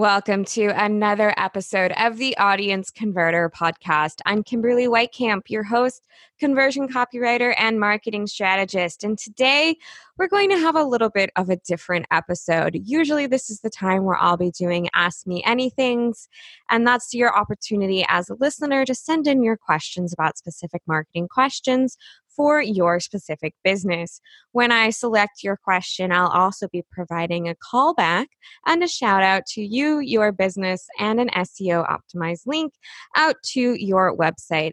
Welcome to another episode of the Audience Converter podcast. I'm Kimberly Weitkamp, your host, conversion copywriter, and marketing strategist. And today we're going to have a little bit of a different episode. Usually, this is the time where I'll be doing Ask Me Anythings, and that's your opportunity as a listener to send in your questions about specific marketing questions for your specific business. When I select your question, I'll also be providing a callback and a shout out to you, your business, and an SEO optimized link out to your website.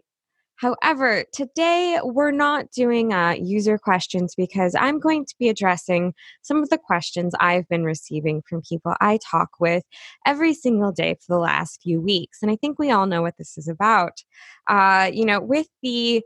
However, today we're not doing uh, user questions because I'm going to be addressing some of the questions I've been receiving from people I talk with every single day for the last few weeks. And I think we all know what this is about. Uh, you know, with the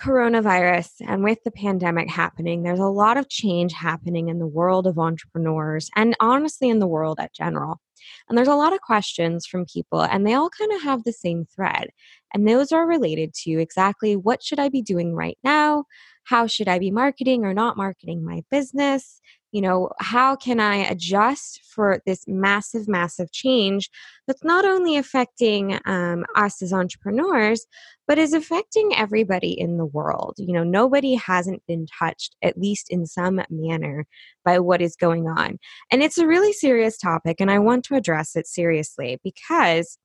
coronavirus and with the pandemic happening, there's a lot of change happening in the world of entrepreneurs and honestly in the world at general. And there's a lot of questions from people, and they all kind of have the same thread. And those are related to exactly what should I be doing right now? How should I be marketing or not marketing my business? You know how can i adjust for this massive massive change that's not only affecting um, us as entrepreneurs but is affecting everybody in the world you know nobody hasn't been touched at least in some manner by what is going on and it's a really serious topic and i want to address it seriously because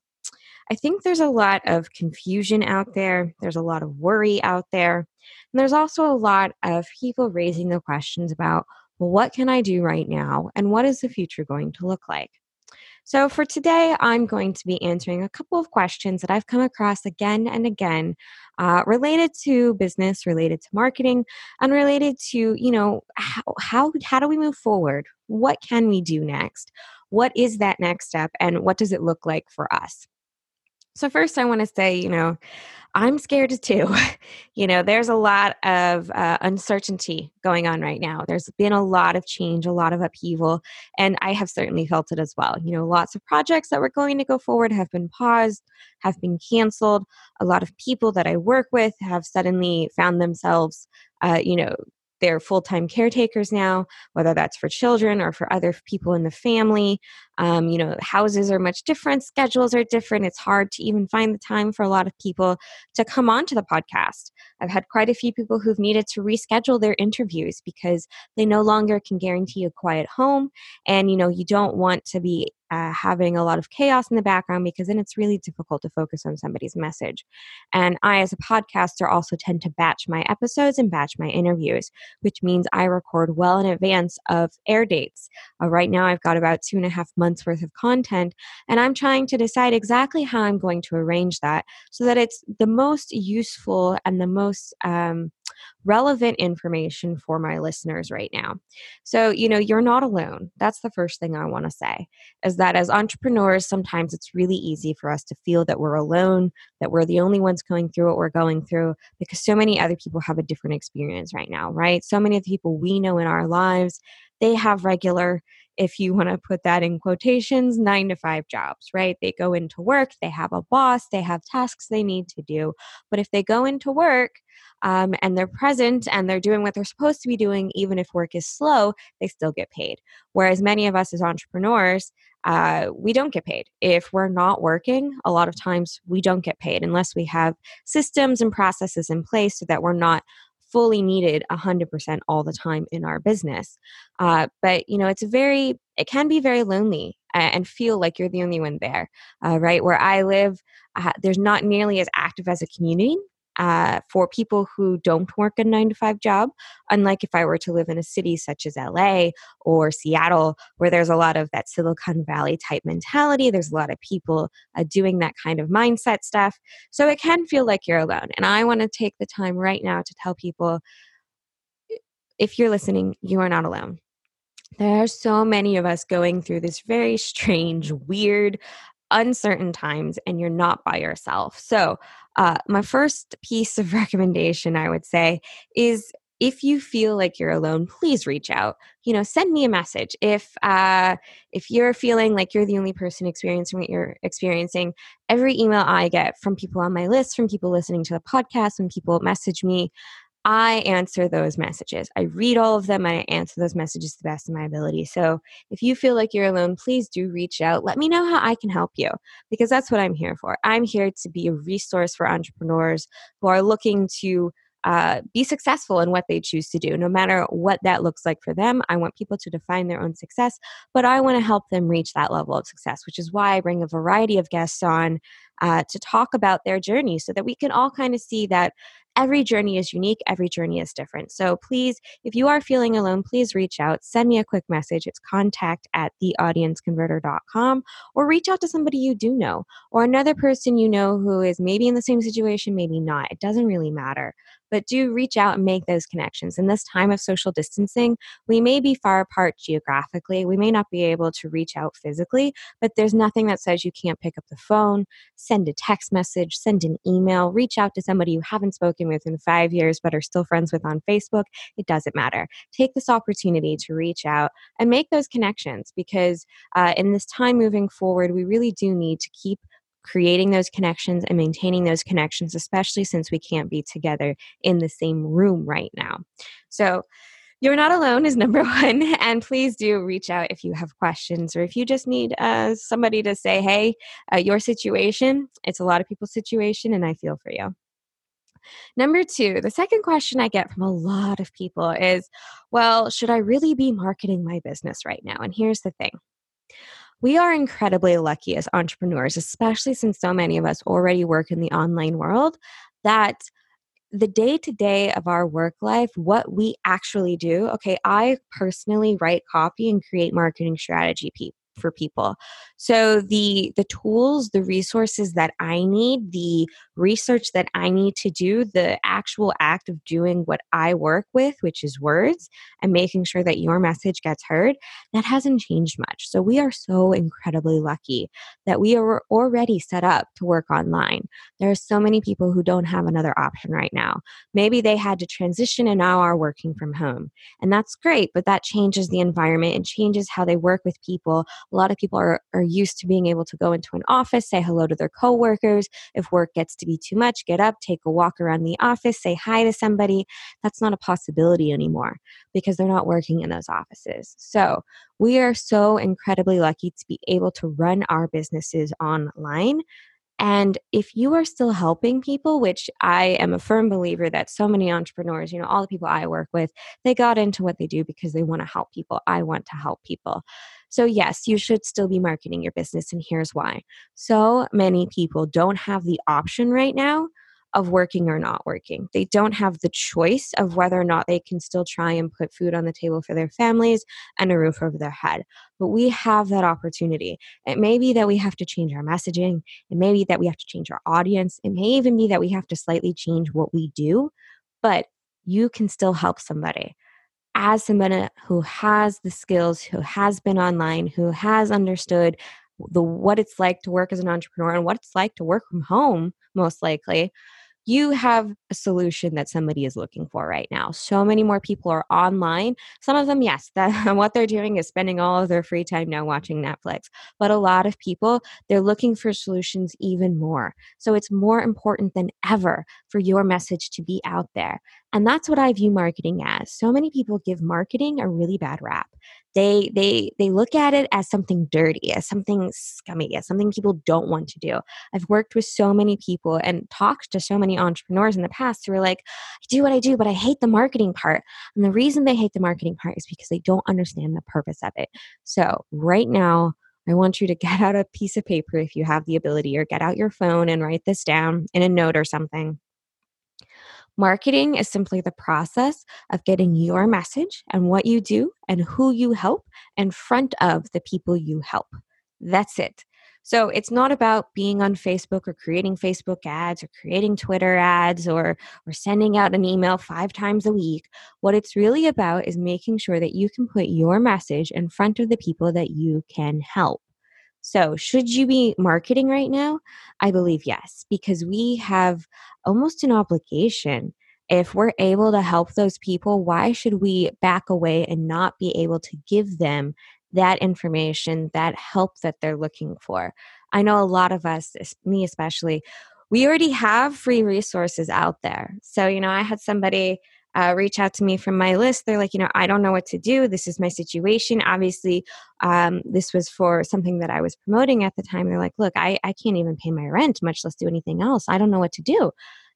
I think there's a lot of confusion out there. There's a lot of worry out there. And there's also a lot of people raising the questions about what can I do right now? And what is the future going to look like? So, for today, I'm going to be answering a couple of questions that I've come across again and again uh, related to business, related to marketing, and related to, you know, how, how, how do we move forward? What can we do next? What is that next step? And what does it look like for us? So, first, I want to say, you know, I'm scared too. you know, there's a lot of uh, uncertainty going on right now. There's been a lot of change, a lot of upheaval, and I have certainly felt it as well. You know, lots of projects that were going to go forward have been paused, have been canceled. A lot of people that I work with have suddenly found themselves, uh, you know, they're full time caretakers now, whether that's for children or for other people in the family. Um, you know, houses are much different, schedules are different. It's hard to even find the time for a lot of people to come on to the podcast. I've had quite a few people who've needed to reschedule their interviews because they no longer can guarantee a quiet home. And, you know, you don't want to be uh, having a lot of chaos in the background because then it's really difficult to focus on somebody's message. And I, as a podcaster, also tend to batch my episodes and batch my interviews, which means I record well in advance of air dates. Uh, right now, I've got about two and a half months worth of content, and I'm trying to decide exactly how I'm going to arrange that so that it's the most useful and the most um, relevant information for my listeners right now. So, you know, you're not alone. That's the first thing I want to say is that as entrepreneurs, sometimes it's really easy for us to feel that we're alone, that we're the only ones going through what we're going through because so many other people have a different experience right now, right? So many of the people we know in our lives, they have regular if you want to put that in quotations, nine to five jobs, right? They go into work, they have a boss, they have tasks they need to do. But if they go into work um, and they're present and they're doing what they're supposed to be doing, even if work is slow, they still get paid. Whereas many of us as entrepreneurs, uh, we don't get paid. If we're not working, a lot of times we don't get paid unless we have systems and processes in place so that we're not fully needed 100% all the time in our business. Uh, but, you know, it's very, it can be very lonely and feel like you're the only one there, uh, right? Where I live, uh, there's not nearly as active as a community uh, for people who don't work a nine to five job. Unlike if I were to live in a city such as LA or Seattle, where there's a lot of that Silicon Valley type mentality, there's a lot of people uh, doing that kind of mindset stuff. So it can feel like you're alone. And I want to take the time right now to tell people if you're listening, you are not alone. There are so many of us going through this very strange, weird, uncertain times and you're not by yourself. So, uh, my first piece of recommendation, I would say, is if you feel like you're alone please reach out you know send me a message if uh if you're feeling like you're the only person experiencing what you're experiencing every email i get from people on my list from people listening to the podcast when people message me I answer those messages. I read all of them and I answer those messages to the best of my ability. So if you feel like you're alone, please do reach out. Let me know how I can help you because that's what I'm here for. I'm here to be a resource for entrepreneurs who are looking to uh, be successful in what they choose to do, no matter what that looks like for them. I want people to define their own success, but I want to help them reach that level of success, which is why I bring a variety of guests on uh, to talk about their journey so that we can all kind of see that every journey is unique, every journey is different. So please, if you are feeling alone, please reach out, send me a quick message. It's contact at theaudienceconverter.com or reach out to somebody you do know or another person you know who is maybe in the same situation, maybe not. It doesn't really matter. But do reach out and make those connections. In this time of social distancing, we may be far apart geographically. We may not be able to reach out physically, but there's nothing that says you can't pick up the phone, send a text message, send an email, reach out to somebody you haven't spoken with in five years but are still friends with on Facebook. It doesn't matter. Take this opportunity to reach out and make those connections because uh, in this time moving forward, we really do need to keep creating those connections and maintaining those connections, especially since we can't be together in the same room right now. So, you're not alone is number one. And please do reach out if you have questions or if you just need uh, somebody to say, hey, uh, your situation, it's a lot of people's situation, and I feel for you. Number two, the second question I get from a lot of people is, well, should I really be marketing my business right now? And here's the thing. We are incredibly lucky as entrepreneurs, especially since so many of us already work in the online world, that the day to day of our work life, what we actually do. Okay, I personally write copy and create marketing strategy for people. So the the tools, the resources that I need, the research that I need to do, the actual act of doing what I work with, which is words, and making sure that your message gets heard, that hasn't changed much. So we are so incredibly lucky that we are already set up to work online. There are so many people who don't have another option right now. Maybe they had to transition and now are working from home. And that's great, but that changes the environment and changes how they work with people. A lot of people are, are used to being able to go into an office, say hello to their coworkers. If work gets to be too much, get up, take a walk around the office, say hi to somebody. That's not a possibility anymore because they're not working in those offices. So we are so incredibly lucky to be able to run our businesses online and if you are still helping people, which I am a firm believer that so many entrepreneurs, you know, all the people I work with, they got into what they do because they want to help people. I want to help people. So, yes, you should still be marketing your business, and here's why. So many people don't have the option right now of working or not working. They don't have the choice of whether or not they can still try and put food on the table for their families and a roof over their head. But we have that opportunity. It may be that we have to change our messaging, it may be that we have to change our audience, it may even be that we have to slightly change what we do, but you can still help somebody as somebody who has the skills, who has been online, who has understood the what it's like to work as an entrepreneur and what it's like to work from home most likely you have a solution that somebody is looking for right now. So many more people are online. Some of them, yes, that what they're doing is spending all of their free time now watching Netflix. But a lot of people, they're looking for solutions even more. So it's more important than ever for your message to be out there. And that's what I view marketing as. So many people give marketing a really bad rap they they they look at it as something dirty as something scummy as something people don't want to do i've worked with so many people and talked to so many entrepreneurs in the past who are like i do what i do but i hate the marketing part and the reason they hate the marketing part is because they don't understand the purpose of it so right now I want you to get out a piece of paper if you have the ability, or get out your phone and write this down in a note or something. Marketing is simply the process of getting your message and what you do and who you help in front of the people you help. That's it. So it's not about being on Facebook or creating Facebook ads or creating Twitter ads or or sending out an email 5 times a week. What it's really about is making sure that you can put your message in front of the people that you can help. So, should you be marketing right now? I believe yes, because we have almost an obligation. If we're able to help those people, why should we back away and not be able to give them that information, that help that they're looking for? I know a lot of us, me especially, we already have free resources out there. So, you know, I had somebody uh, reach out to me from my list. They're like, you know, I don't know what to do. This is my situation. Obviously, um, this was for something that I was promoting at the time. They're like, look, I, I can't even pay my rent, much less do anything else. I don't know what to do. You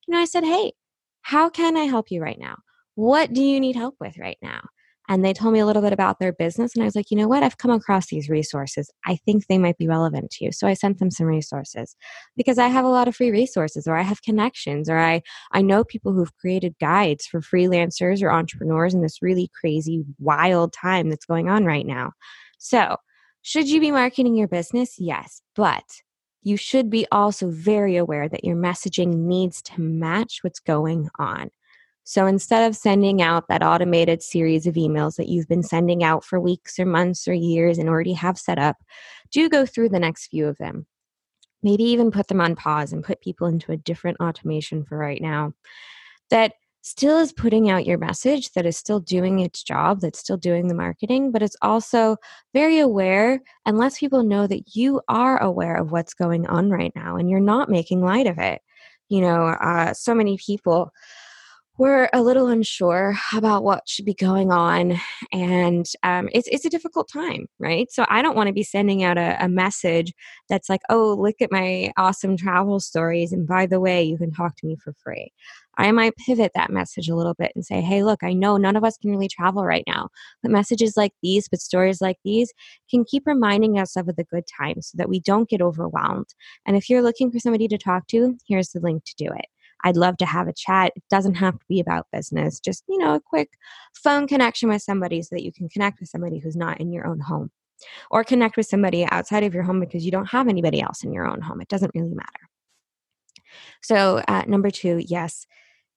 know, I said, hey, how can I help you right now? What do you need help with right now? And they told me a little bit about their business and i was like you know what? I've come across these resources. I think they might be relevant to you. So i sent them some resources because i have a lot of free resources or i have connections or i i know people who've created guides for freelancers or entrepreneurs in this really crazy wild time that's going on right now. So should you be marketing your business? Yes but you should be also very aware that your messaging needs to match what's going on so instead of sending out that automated series of emails that you've been sending out for weeks or months or years and already have set up, do go through the next few of them. Maybe even put them on pause and put people into a different automation for right now that still is putting out your message, that is still doing its job, that's still doing the marketing, but it's also very aware and lets people know that you are aware of what's going on right now and you're not making light of it. You know, uh, so many people we're a little unsure about what should be going on and um, it's, it's a difficult time right? So i don't want to be sending out a, a, message that's like oh look at my awesome travel stories and by the way you can talk to me for free. I might pivot that message a little bit and say hey look i know none of us can really travel right now but messages like these but stories like these can keep reminding us of the good times so that we don't get overwhelmed and if you're looking for somebody to talk to here's the link to do it I'd love to have a chat. It doesn't have to be about business, just, you know, a quick phone connection with somebody so that you can connect with somebody who's not in your own home or connect with somebody outside of your home because you don't have anybody else in your own home. It doesn't really matter. So, uh, number two, yes,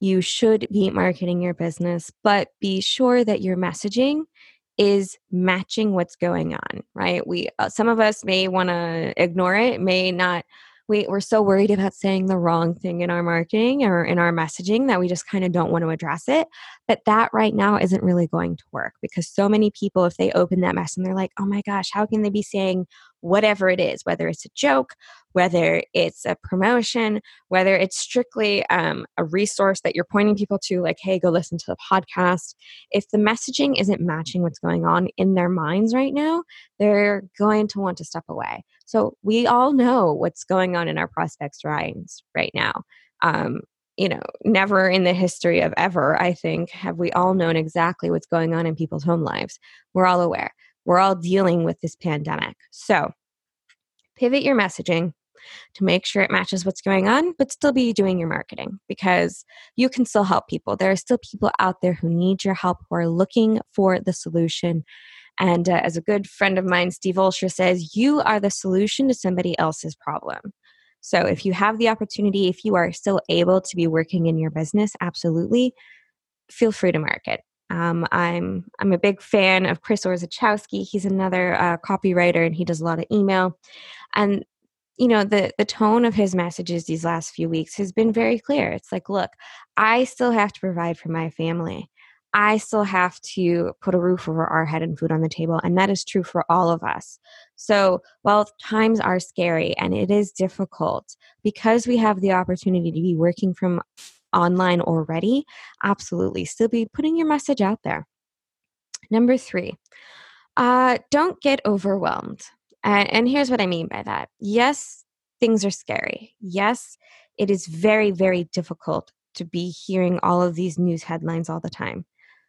you should be marketing your business, but be sure that your messaging is matching what's going on right we uh, some of us may want to ignore it may not we, we're so worried about saying the wrong thing in our marketing or in our messaging that we just kind of don't want to address it. But that right now isn't really going to work because so many people, if they open that mess and they're like, oh my gosh, how can they be saying whatever it is, whether it's a joke, whether it's a promotion, whether it's strictly um, a resource that you're pointing people to, like, hey, go listen to the podcast. If the messaging isn't matching what's going on in their minds right now, they're going to want to step away. So we all know what's going on in our prospects' minds right now. Um, you know, never in the history of ever, I think, have we all known exactly what's going on in people's home lives. We're all aware. We're all dealing with this pandemic. So pivot your messaging to make sure it matches what's going on, but still be doing your marketing because you can still help people. There are still people out there who need your help, who are looking for the solution. And uh, as a good friend of mine, Steve Olsher says, you are the solution to somebody else's problem. So if you have the opportunity, if you are still able to be working in your business, absolutely feel free to market. Um, I'm I'm a big fan of Chris Orzechowski. He's another uh, copywriter, and he does a lot of email. And you know the the tone of his messages these last few weeks has been very clear. It's like, look, I still have to provide for my family. I still have to put a roof over our head and food on the table, and that is true for all of us. So while times are scary and it is difficult, because we have the opportunity to be working from online already, absolutely still be putting your message out there. Number three, uh, don't get overwhelmed. And, and here's what I mean by that. Yes, things are scary. Yes, it is very, very difficult to be hearing all of these news headlines all the time.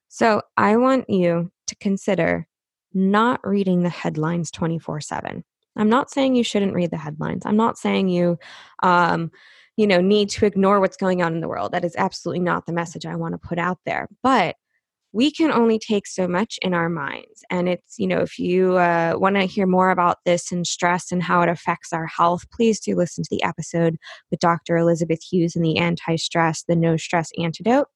So I want you to consider not reading the headlines 24 7. I'm not saying you shouldn't read the headlines. I'm not saying you um, you know need to ignore what's going on in the world. That is absolutely not the message i want to put out there. But we can only take so much in our minds. And it's you know if you uh, want to hear more about this and stress and how it affects our health please do listen to the episode with dr elizabeth hughes and the anti-stress the no stress antidote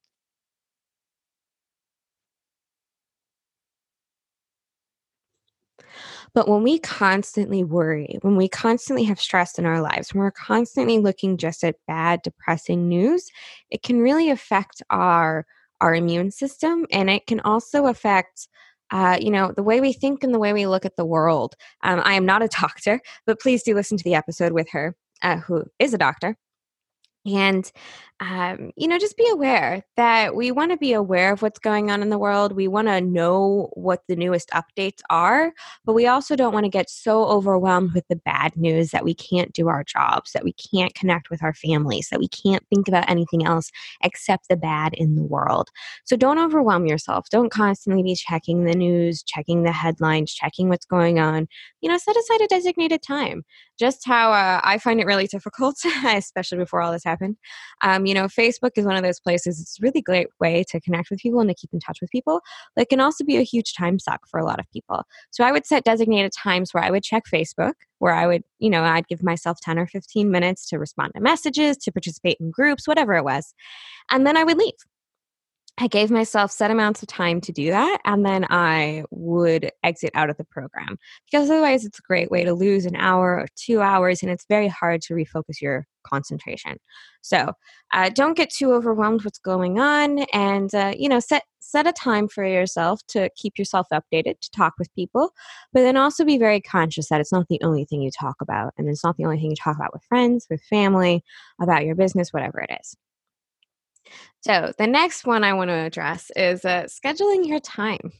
But when we constantly worry, when we constantly have stress in our lives, when we're constantly looking just at bad, depressing news, it can really affect our our immune system and it can also affect uh, you know, the way we think and the way we look at the world. Um, I am not a doctor, but please do listen to the episode with her, uh, who is a doctor and um, you know just be aware that we want to be aware of what's going on in the world. We want to know what the newest updates are but we also don't want to get so overwhelmed with the bad news that we can't do our jobs that we can't connect with our families that we can't think about anything else except the bad in the world. So don't overwhelm yourself. Don't constantly be checking the news checking the headlines checking what's going on. You know set aside a designated time. Just how uh, I find it really difficult, especially before all this happened. Um, you know, Facebook is one of those places. It's a really great way to connect with people and to keep in touch with people. But it can also be a huge time suck for a lot of people. So I would set designated times where I would check Facebook, where I would, you know, I'd give myself 10 or 15 minutes to respond to messages, to participate in groups, whatever it was. And then I would leave. I gave myself set amounts of time to do that, and then I would exit out of the program because otherwise, it's a great way to lose an hour or two hours, and it's very hard to refocus your concentration. So, uh, don't get too overwhelmed what's going on, and uh, you know, set set a time for yourself to keep yourself updated, to talk with people, but then also be very conscious that it's not the only thing you talk about, and it's not the only thing you talk about with friends, with family, about your business, whatever it is. So, the next one I want to address is uh, scheduling your time.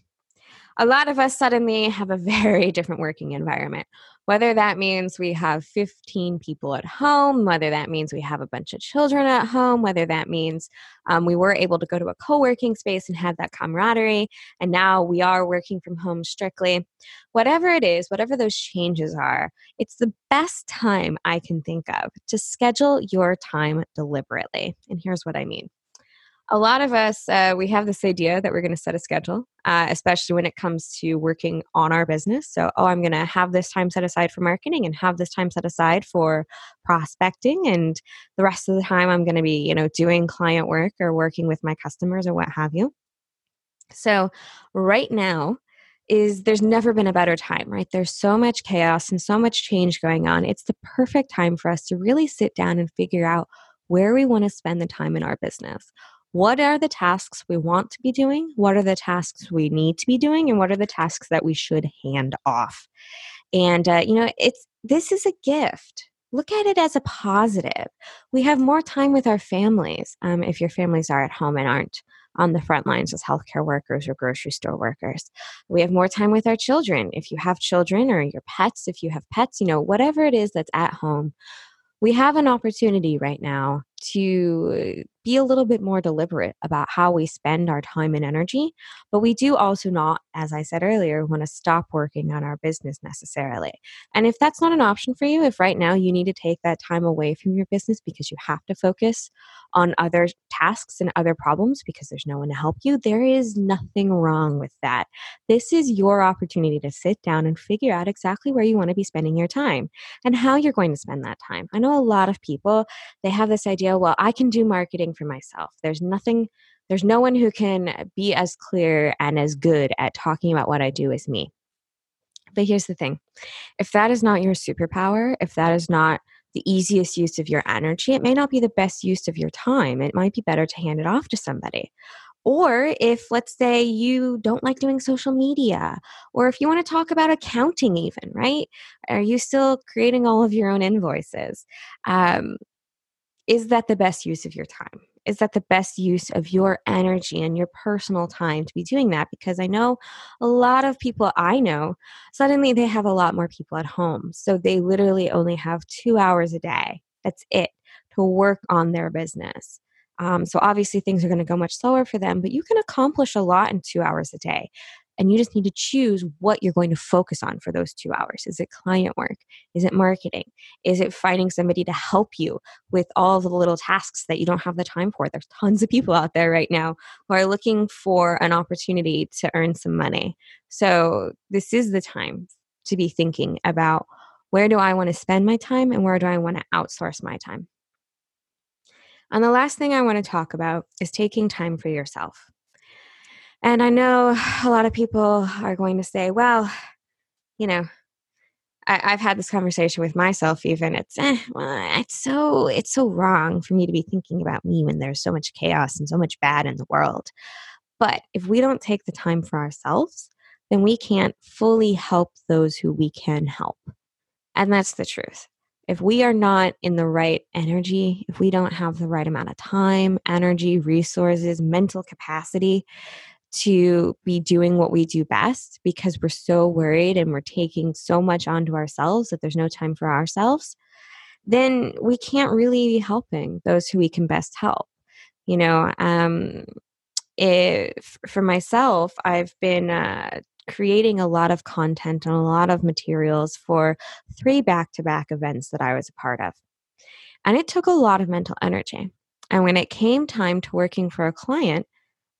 A lot of us suddenly have a very different working environment. Whether that means we have 15 people at home, whether that means we have a bunch of children at home, whether that means um, we were able to go to a co working space and have that camaraderie, and now we are working from home strictly. Whatever it is, whatever those changes are, it's the best time I can think of to schedule your time deliberately. And here's what I mean a lot of us uh, we have this idea that we're going to set a schedule uh, especially when it comes to working on our business so oh i'm going to have this time set aside for marketing and have this time set aside for prospecting and the rest of the time i'm going to be you know doing client work or working with my customers or what have you so right now is there's never been a better time, right? There's so much chaos and so much change going on. It's the perfect time for us to really sit down and figure out where we want to spend the time in our business what are the tasks we want to be doing, what are the tasks we need to be doing, and what are the tasks that we should hand off. And uh, you know, it's this is a gift. Look at it as a positive. We have more time with our families um, if your families are at home and aren't on the front lines as healthcare workers or grocery store workers. We have more time with our children. If you have children or your pets, if you have pets, you know, whatever it is that's at home, we have an opportunity right now to be a little bit more deliberate about how we spend our time and energy. But we do also not, as I said earlier, want to stop working on our business necessarily. And if that's not an option for you, if right now you need to take that time away from your business because you have to focus on other tasks and other problems because there's no one to help you, there is nothing wrong with that. This is your opportunity to sit down and figure out exactly where you want to be spending your time and how you're going to spend that time. I know a lot of people, they have this idea, well, I can do marketing for myself. There's nothing there's no one who can be as clear and as good at talking about what I do as me. But here's the thing if that is not your superpower, if that is not the easiest use of your energy, it may not be the best use of your time. It might be better to hand it off to somebody. Or if, let's say, you don't like doing social media, or if you want to talk about accounting, even, right? Are you still creating all of your own invoices? Um, is that the best use of your time? Is that the best use of your energy and your personal time to be doing that? Because I know a lot of people I know, suddenly they have a lot more people at home. So they literally only have two hours a day. That's it to work on their business. Um, so obviously things are going to go much slower for them, but you can accomplish a lot in two hours a day. And you just need to choose what you're going to focus on for those two hours. Is it client work? Is it marketing? Is it finding somebody to help you with all the little tasks that you don't have the time for? There's tons of people out there right now who are looking for an opportunity to earn some money. So this is the time to be thinking about where do I want to spend my time and where do I want to outsource my time? And the last thing I want to talk about is taking time for yourself. And I know a lot of people are going to say, well, you know, I, have had this conversation with myself. Even it's eh, well, it's so it's so wrong for me to be thinking about me when there's so much chaos and so much bad in the world. But if we don't take the time for ourselves, then we can't fully help those who we can help, and that's the truth. If we are not in the right energy, if we don't have the right amount of time, energy, resources, mental capacity to be doing what we do best because we're so worried and we're taking so much onto ourselves that there's no time for ourselves, then we can't really be helping those who we can best help. You know, um, if for myself, I've been uh, creating a lot of content and a lot of materials for three back to back events that I was a part of. And it took a lot of mental energy. And when it came time to working for a client,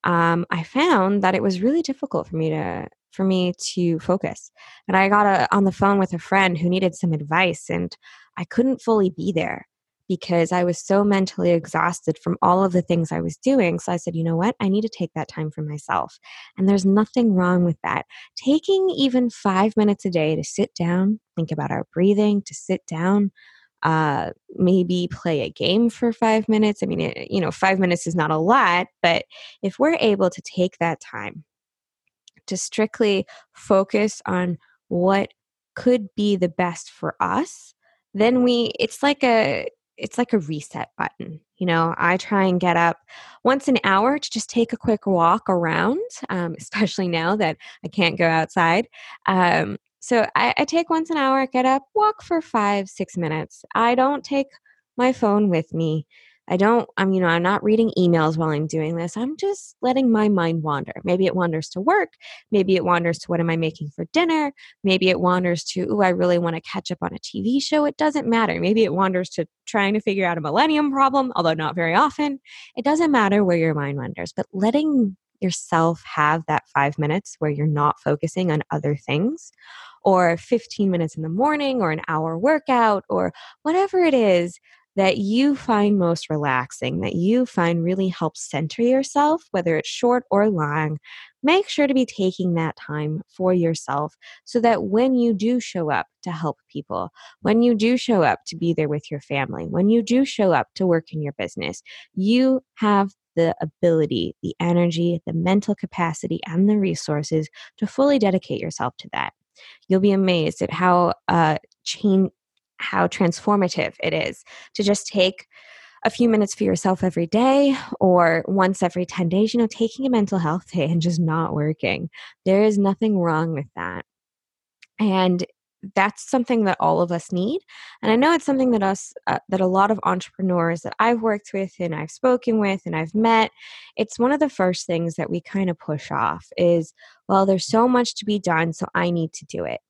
um, I found that it was really difficult for me to for me to focus. And I got a, on the phone with a friend who needed some advice, and I couldn't fully be there because I was so mentally exhausted from all of the things I was doing. So I said, you know what? I need to take that time for myself. And there's nothing wrong with that. Taking even five minutes a day to sit down, think about our breathing, to sit down, uh, maybe play a game for five minutes. I mean, it, you know, five minutes is not a lot, but if we're able to take that time to strictly focus on what could be the best for us, then we, it's like a, it's like a reset button. You know, I try and get up once an hour to just take a quick walk around, um, especially now that I can't go outside. Um, so I, I take once an hour, get up, walk for five, six minutes. I don't take my phone with me. I don't, I'm, you know, I'm not reading emails while I'm doing this. I'm just letting my mind wander. Maybe it wanders to work. Maybe it wanders to what am I making for dinner. Maybe it wanders to, oh, I really want to catch up on a TV show. It doesn't matter. Maybe it wanders to trying to figure out a millennium problem, although not very often. It doesn't matter where your mind wanders, but letting yourself have that five minutes where you're not focusing on other things or 15 minutes in the morning or an hour workout or whatever it is that you find most relaxing, that you find really helps center yourself, whether it's short or long, make sure to be taking that time for yourself so that when you do show up to help people, when you do show up to be there with your family, when you do show up to work in your business, you have the ability, the energy, the mental capacity, and the resources to fully dedicate yourself to that you'll be amazed at how uh, change how transformative it is to just take a few minutes for yourself every day or once every 10 days, you know, taking a mental health day and just not working. There is nothing wrong with that. And that's something that all of us need and i know it's something that us uh, that a lot of entrepreneurs that i've worked with and i've spoken with and i've met it's one of the first things that we kind of push off is well there's so much to be done so i need to do it.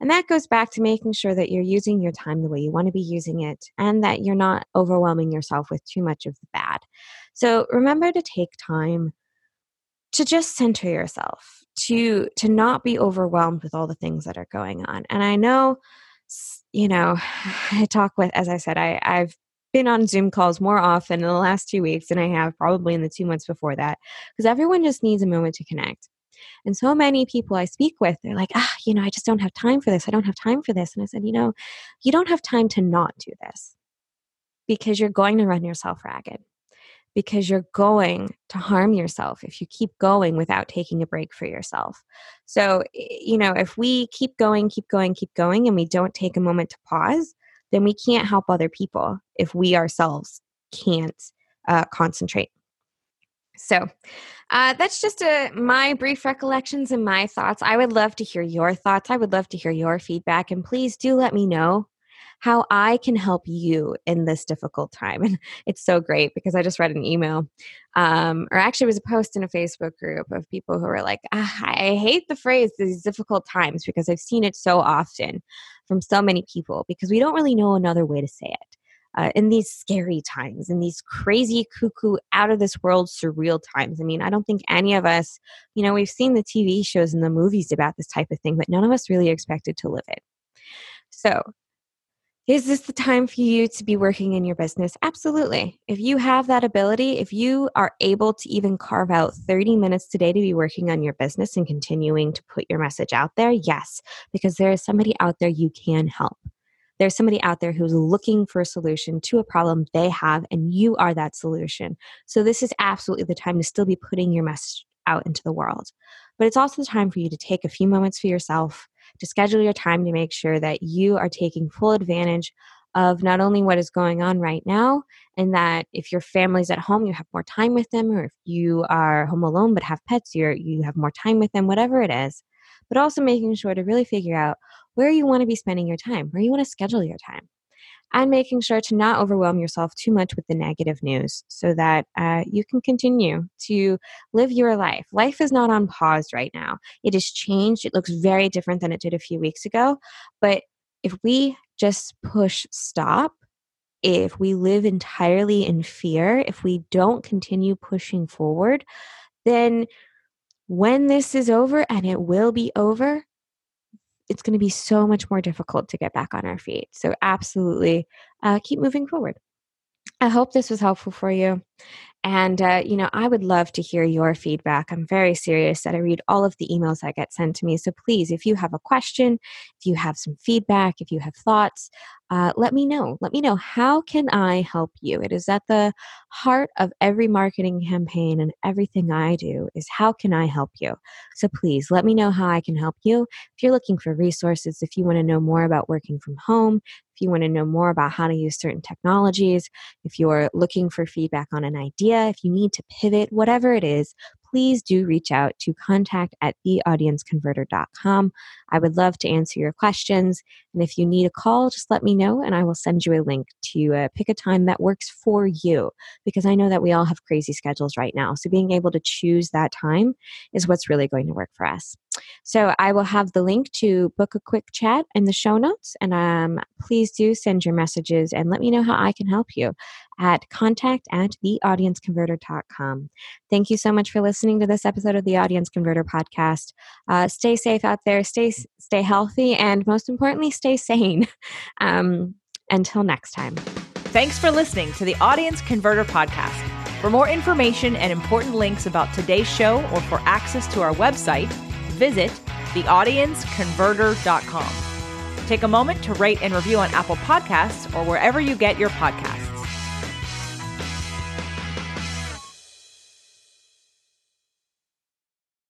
And that goes back to making sure that you're using your time the way you want to be using it and that you're not overwhelming yourself with too much of the bad. So remember to take time to just center yourself to to not be overwhelmed with all the things that are going on. And i know you know i talk with as i said i i've been on zoom calls more often in the last two weeks than i have probably in the two months before that because everyone just needs a moment to connect. And so many people i speak with they're like ah you know i just don't have time for this. I don't have time for this. And i said you know you don't have time to not do this because you're going to run yourself ragged because you're going to harm yourself if you keep going without taking a break for yourself. So, you know, if we keep going, keep going, keep going, and we don't take a moment to pause, then we can't help other people if we ourselves can't uh, concentrate. So, uh, that's just a, my brief recollections and my thoughts. I would love to hear your thoughts. I would love to hear your feedback. And please do let me know how I can help you in this difficult time. And it's so great because I just read an email, um, or actually, it was a post in a Facebook group of people who were like, ah, I hate the phrase these difficult times because I've seen it so often from so many people because we don't really know another way to say it. Uh, in these scary times, in these crazy, cuckoo, out of this world, surreal times. I mean, I don't think any of us, you know, we've seen the TV shows and the movies about this type of thing, but none of us really expected to live it. So, Is this the time for you to be working in your business? Absolutely. If you have that ability, if you are able to even carve out 30 minutes today to be working on your business and continuing to put your message out there, yes, because there is somebody out there you can help. There's somebody out there who's looking for a solution to a problem they have, and you are that solution. So, this is absolutely the time to still be putting your message out into the world. But it's also the time for you to take a few moments for yourself to schedule your time to make sure that you are taking full advantage of not only what is going on right now, and that if your family's at home, you have more time with them, or if you are home alone but have pets, you you have more time with them, whatever it is. But also making sure to really figure out where you want to be spending your time, where you want to schedule your time and making sure to not overwhelm yourself too much with the negative news so that uh, you can continue to live your life. Life is not on pause right now. It has changed. It looks very different than it did a few weeks ago. But if we just push stop, if we live entirely in fear, if we don't continue pushing forward, then when this is over, and it will be over, it's going to be so much more difficult to get back on our feet. So, absolutely uh, keep moving forward. I hope this was helpful for you. And, uh, you know, I would love to hear your feedback. I'm very serious that I read all of the emails that get sent to me. So please, if you have a question, if you have some feedback, if you have thoughts, uh, let me know. Let me know how can I help you? It is at the heart of every marketing campaign and everything I do is how can I help you? So please let me know how I can help you. If you're looking for resources, if you want to know more about working from home, if you want to know more about how to use certain technologies, if you're looking for feedback on an idea, if you need to pivot, whatever it is, please do reach out to contact at theaudienceconverter.com. I would love to answer your questions. And if you need a call, just let me know and I will send you a link to uh, pick a time that works for you because I know that we all have crazy schedules right now. So being able to choose that time is what's really going to work for us. So I will have the link to book a quick chat in the show notes. And um, please do send your messages and let me know how I can help you at contact at theaudienceconverter.com. Thank you so much for listening to this episode of the Audience Converter podcast. Uh, stay safe out there, stay, stay healthy, and most importantly, stay sane. Um, until next time. Thanks for listening to the Audience Converter podcast. For more information and important links about today's show or for access to our website, visit theaudienceconverter.com. Take a moment to rate and review on Apple Podcasts or wherever you get your podcasts.